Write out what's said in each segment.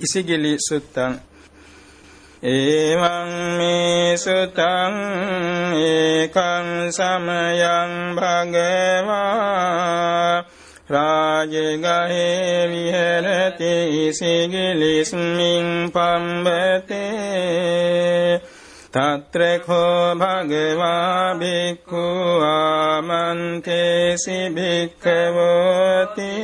ඉසිගිලි සුත්තං. එවං මේ සුතං ඒකං සමයං භගවා. රාජගහේ විහෙරති ඉසිගිලිස්මින් පම්බතේ. තත්‍රකෝ භගවා බික්ඛු ආමන්තේසි භික්ඛවෝති.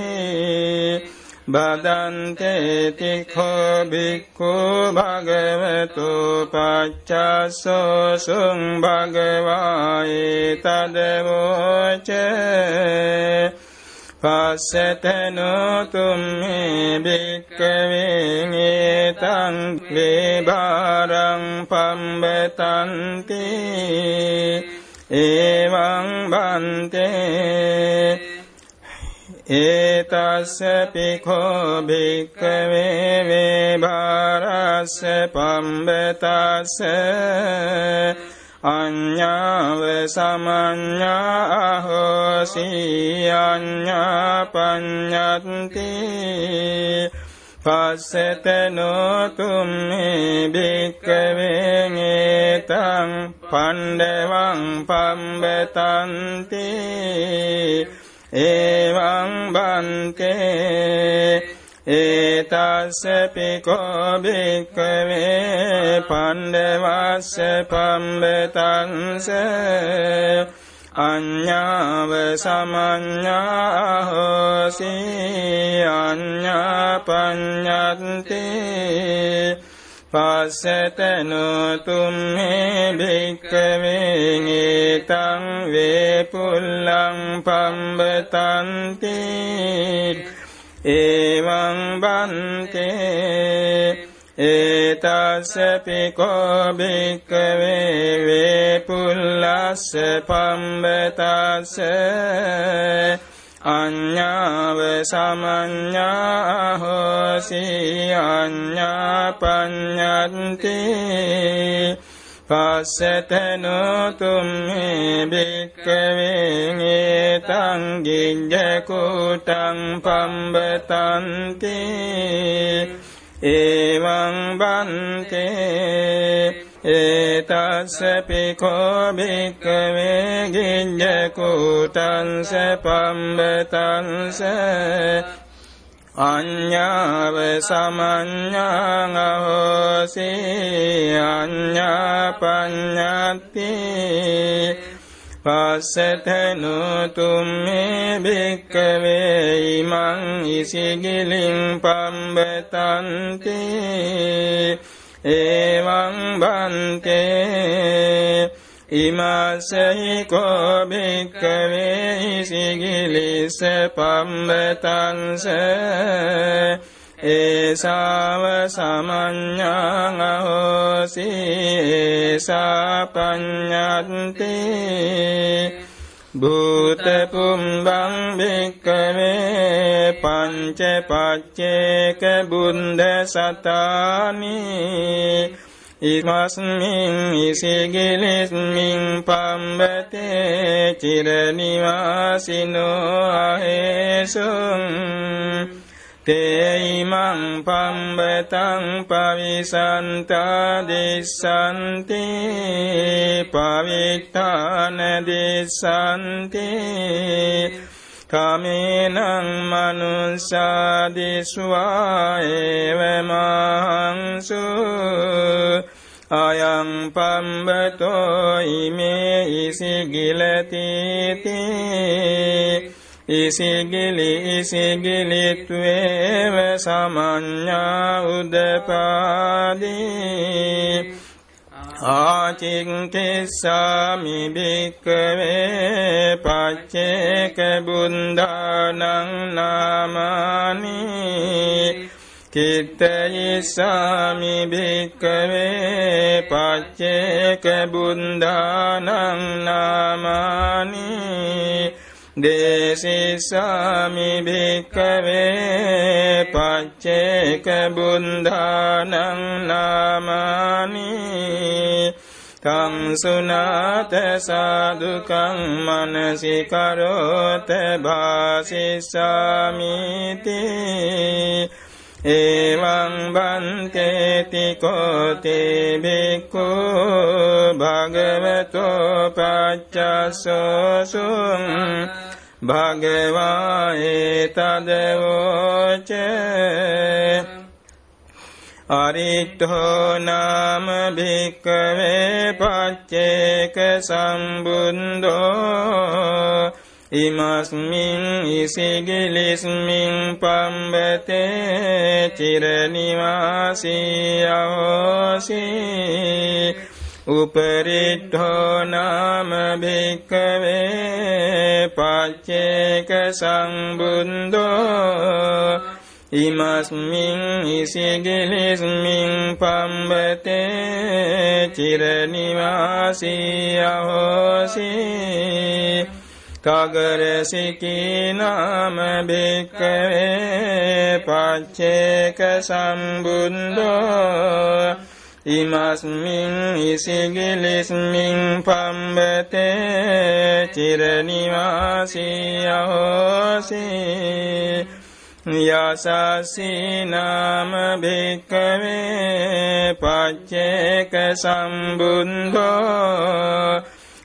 බදන්තේති කෝ බික්ඛු භගවතු පච්චස්සෝ සුං භගවායේ තදවෝච පස්සතනෝතුම්මේ භික්කවේ තං වේභාරං පම්බතන්ති. ඒවං බන්තේ ඒතස්ස පිඛෝ භික්කවේ වේභාරස්ස පම්බතස්ස අඤ්ඤාව සමඤ්ඤා හෝසි අඤ්ඤා පඤ්ඤත්ති පස්සතනෝ තුම්මේ භික්කවේ නේතං පණ්ඩවං පම්බතන්ති එවං බන්තේ ඒතස්ස පිකෝ භික්කවේ පණ්ඩවස්ස පම්බතන්ස අඤ්ඤාව සමඤ්ඤා හෝසි අඤ්ඤා පඤ්ඤන්ති පස්සතනු තුම්මේ භික්කවේ ඊතං වේපුල්ලං පම්බතන්ති එවං බන්තේ ඒතස්සපිකෝ භික්කවේ වේපුල්ලස්ස පම්බතස්ස අඤ්ඤාව සමඤ්ඤා හෝසි අඤ්ඤා පඤ්ඤන්ති පස්සතනෝ තුම්මේ භික්කවේ ඒතං ගිජ්ජකුටං පම්බතන්ති. එවං බන්තේ ඒතස්ස පිකෝ භික්කවේ ගිජ්ජකුටං සපම්බතංස අඤ්ඤාව සමඤ්ඤං අහෝසි අඤ්ඤා පඤ්ඤත්ති පස්සතනු තුම්මේ භික්කවේ ඉමං ඉසිගිලින් පම්බතන්ති එවං බන්තේ ඉමස්සහි කෝ භික්කවේ සිගිලිස පම්බතංස ඒසාව සමඤ්ඤං අහෝසි ඒසා පඤ්ඤන්ති භූත පුම්බං භික්කවේ පංච පච්චේක බුද්ධ සතානි ඉමස්මින් ඉසිගිලිස්මින් පම්බතේ චිරනිවාසිනෝ අහේසුන් තේයිමං පම්බතං පවිසන්තා දිස්සන්ති පවිත්තාන දිස්සන්ති. කමේනං මනුස්සාදිස්වා ඒවමහන්සු අයං පම්බතෝ ඉමේ ඉසිගිලතිති. ඉසිගිලි ඉසිගිලිත්වේව සමඤ්ඤා උදපාදී. ආචිංකිස්සාමි භික්කවේ පච්චේක බුද්ධානං නාමානි. කිත්තයිස්සාමි භික්කවේ පච්චේක බුද්ධානං නාමානි දේශිස්සාමි භික්කවේ පච්චේක බුද්ධානං නාමානි කංසුනාත සාදුකං මනසිකරෝත භාසිස්සාමිති එවං බන්තේති කෝති බික්ඛු භගවතෝ පච්චස්සෝසුං භගවා ඒතදවෝච අරිට්ඨෝ නාම භික්කවේ පච්චේක සම්බුන්දෝ ඉමස්මින් ඉසිගිලිස්මින් පම්බතේ චිරනිවාසී අවෝසී උපරිට්ඨෝ නාම භික්කවේ පච්චේක සම්බුන්දෝ ඉමස්මින් ඉසිගිලිස්මින් පම්බතේ චිරනිවාසී අහෝසී කගරසිකීනාම භික්කවේ පච්චේක සම්බුන්දෝ ඉමස්මින් ඉසිගිලිස්මින් පම්බතේ චිරනිවාසී අහෝසී යසසීනාම භික්කවේ පච්චේක සම්බුන්දෝ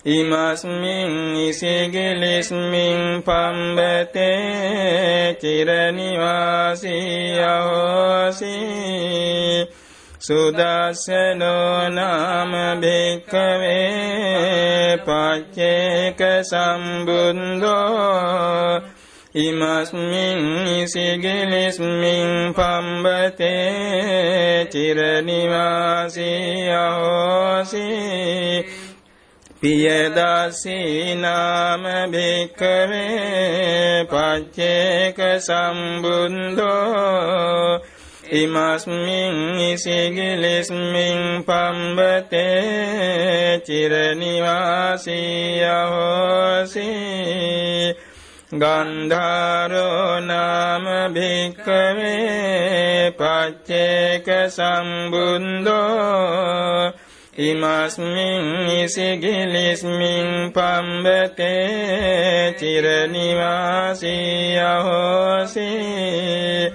ඉමස්මින් ඉසිගිලිස්මින් පම්බතේ චිරනිවාසී අහෝසී සුදස්සනෝ නාම භික්කවේ පච්චේක සම්බුන්දෝ ඉමස්මින් ඉසිගිලිස්මින් පම්බතේ චිරනිවාසී අහෝසී පියදසී නාම භික්කවේ පච්චේක සම්බුන්දෝ ඉමස්මින් ඉසිගිලිස්මින් පම්බතේ චිරනිවාසී අහෝසී ගන්ධාරෝ නාම භික්කවේ පච්චේක සම්බුන්දෝ ඉමස්මින් ඉසිගිලිස්මින් පම්බතේ චිරනිවාසී අහෝසී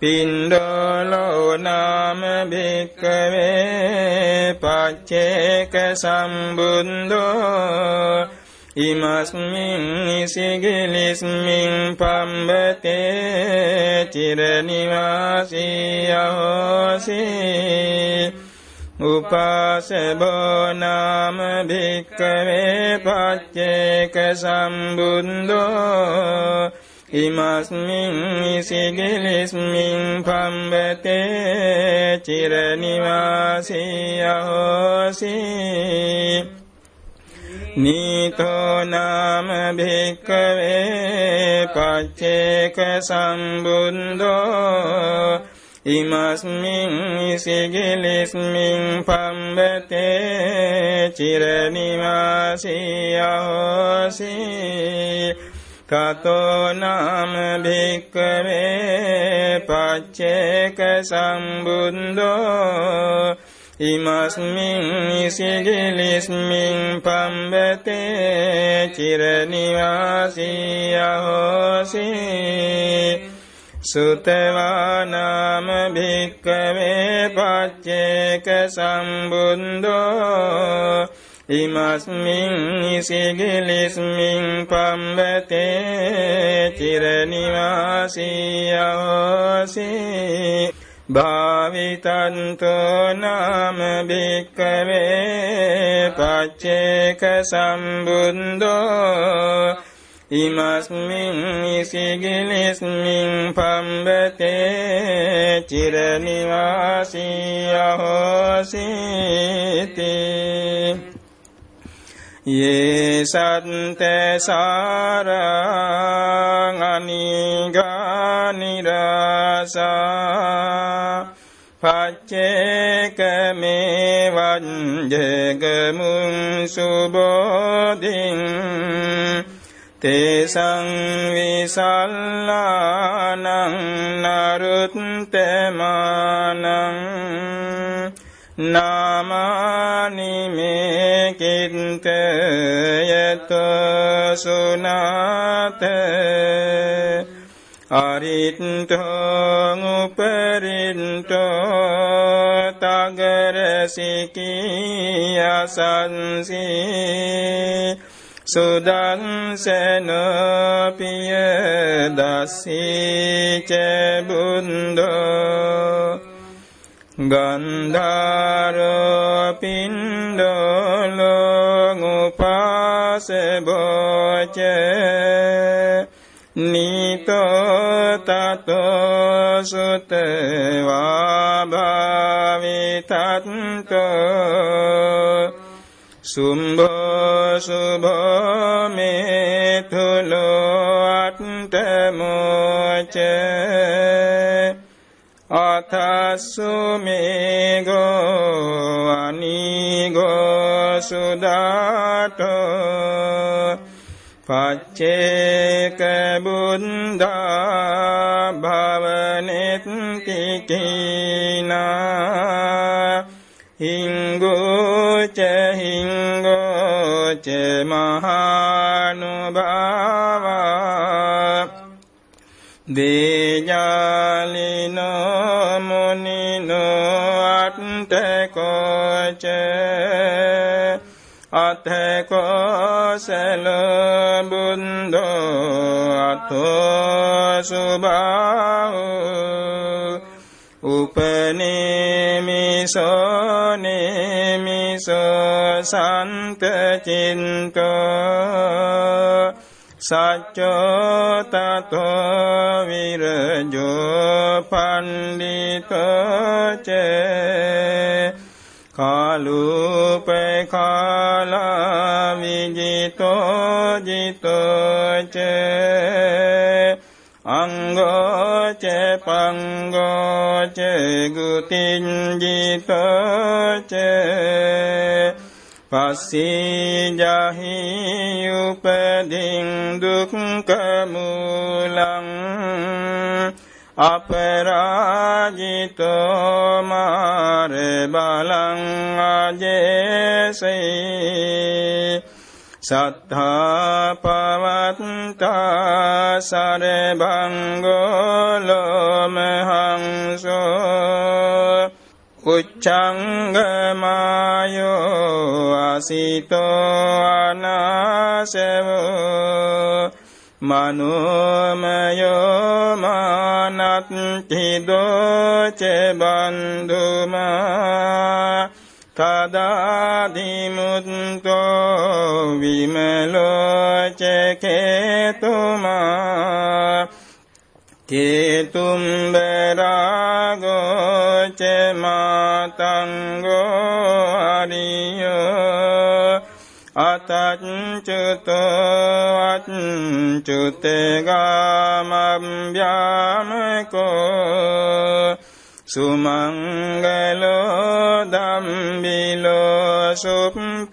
පින්ඩෝලෝ නාම භික්කවේ පච්චේක සම්බුන්දෝ ඉමස්මින් ඉසිගිලිස්මින් පම්බතේ චිරනිවාසී අහෝසී උපාසබෝ නාම භික්කවේ පච්චේක සම්බුන්දෝ ඉමස්මින් ඉසිගිලිස්මින් පම්බතේ චිරනිවාසී අහෝසී නීතෝ නාම භික්කවේ පච්චේක සම්බුන්දෝ ඉමස්මින් ඉසිගිලිස්මින් පම්බතේ චිරනිවාසී අහෝසී කතෝ නාම භික්කවේ පච්චේක සම්බුන්දෝ ඉමස්මින් ඉසිගිලිස්මින් පම්බතේ චිරනිවාසී අහෝසී සුතවානාම භික්කවේ පච්චේක සම්බුන්දෝ ඉමස්මින් ඉසිගිලිස්මින් පම්බතේ චිරනිවාසී අහෝසී භාවිතන්තෝ නාම භික්කවේ පච්චේක සම්බුන්දෝ ඉමස්මින් ඉසිගිලිස්මින් පම්බතේ චිරනිවාසී අහෝසිති යේ සත්තසාරං අනිගා නිරසා පච්චේකමේ වංජගමුන් සුබෝධින් තේසං විසල්ලානං නරුත්තමානං නාමානි මේ කින්ත යත සුනාත අරිත්තං උපරින්ටෝ තගරසිකී අසන්සී සුදංසන පිය දස්සීච බුන්දෝ ගන්ධාරෝ පින්ඩලෝ උපාසබෝච නීතෝ තතෝ සුතවා භාවිතත්තෝ සුම්භෝ සුභෝ මේතුලෝ අට්ඨමෝච අතස්සු මේගෝ අනීගෝ සුදාටෝ පච්චේක බුද්ධා භවනෙත්ති දේජාලිනෝ මුනිනෝ අට්ඨකෝච අතකෝසල බුන්දෝ අතෝ සුභාවෝ උපනේමිසෝ නේමිසෝ සන්තචින්තෝ සච්චෝ තතෝ විරජෝ පණ්ඩිතෝ චේ කාලූපකාලා විජිතෝ ජිතෝච අංගෝච පංගෝච ගුතින්ජිතෝච පස්සී ජහි උපදින් දුක්කමූලං අපරාජිතෝ මාර බලං අජේසේ සත්තා පවත්තා සරබංගෝලොමහංසෝ උච්චංගමායෝ අසිතෝ අනාසවෝ මනෝමයෝ මානත්තිදෝච බන්දුමා කදාදිමුත්තෝ විමලෝචකේතුමා කේතුම්බරාගෝච මාතංගෝ අරියෝ අතච්චුතෝ අච්චුතගාමම්්‍යාමකෝ සුමංගලෝ දම්බිලෝ සුප්පතින්තිතෝ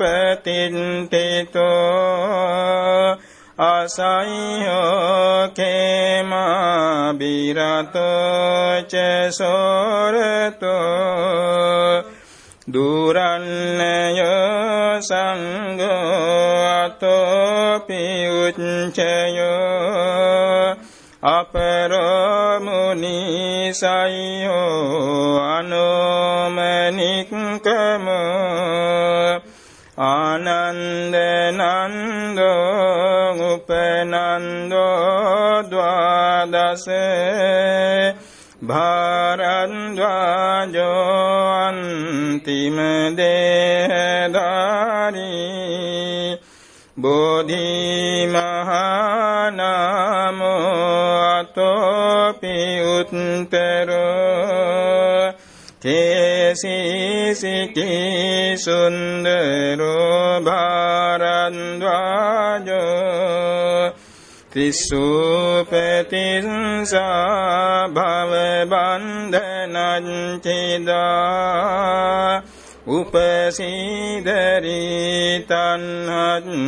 අසයිහෝ කේමා බිරතෝ චසෝරතෝ දුරන්නය සංගෝ අතෝපි උච්චයෝ අපරමුනි සයෝ අනෝමනික්කම ආනන්ද නන්දෝ උපනන්දෝ ද්වාදසේ භාරද්වාජෝ අන්තිම දේහධාරී බෝධීමහානාමෝ අතෝපි උත්තරෝ තේසිසිකී සුන්දරෝ භාරද්වාජෝ තිස්සුපතින්සා භවබන්ධනංචිදා උපසීදරී තන්හච්චිදෝචසීදරී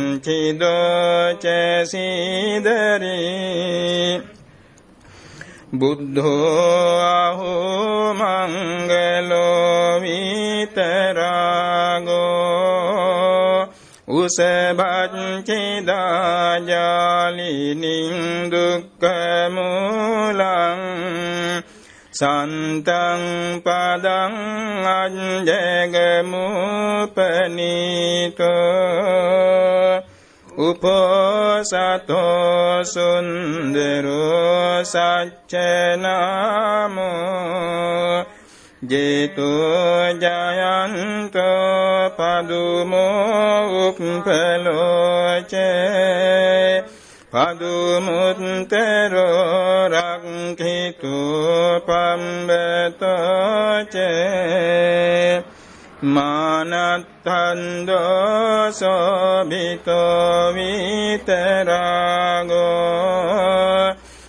බුද්ධෝ අහෝ මංගලෝ විතරාගෝ උසබච්චිදාජාලිනින් දුක්කමූලං සන්තං පදං අඤ්ජගමුපනීතෝ උපෝසතෝ සුන්දරෝ සච්චනාමෝ ජේතු ජයන්තෝ පදුමෝ උප්පලෝචේ පදුමුත්තරෝ රක්ඛිතු පම්බතෝචේ මානත්තන්දෝ සෝභිතෝ විතරාගෝ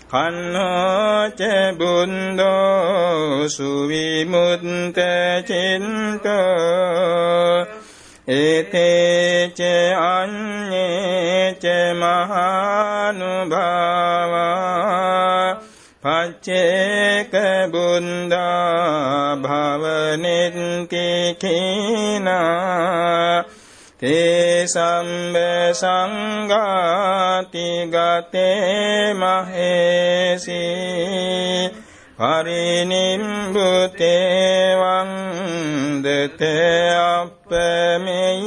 කන්නෝච බුන්දෝ සුවිමුත්ත චින්තෝ ඒතේච අඤ්ඤේච මහානුභාවා පච්චේක බුන්දා භවනෙත්ති කිනා තේ සම්බ සංඝාති ගතේ මහේසී පරිනිම්බුතේ වන්දතේ අප්පමෙයේ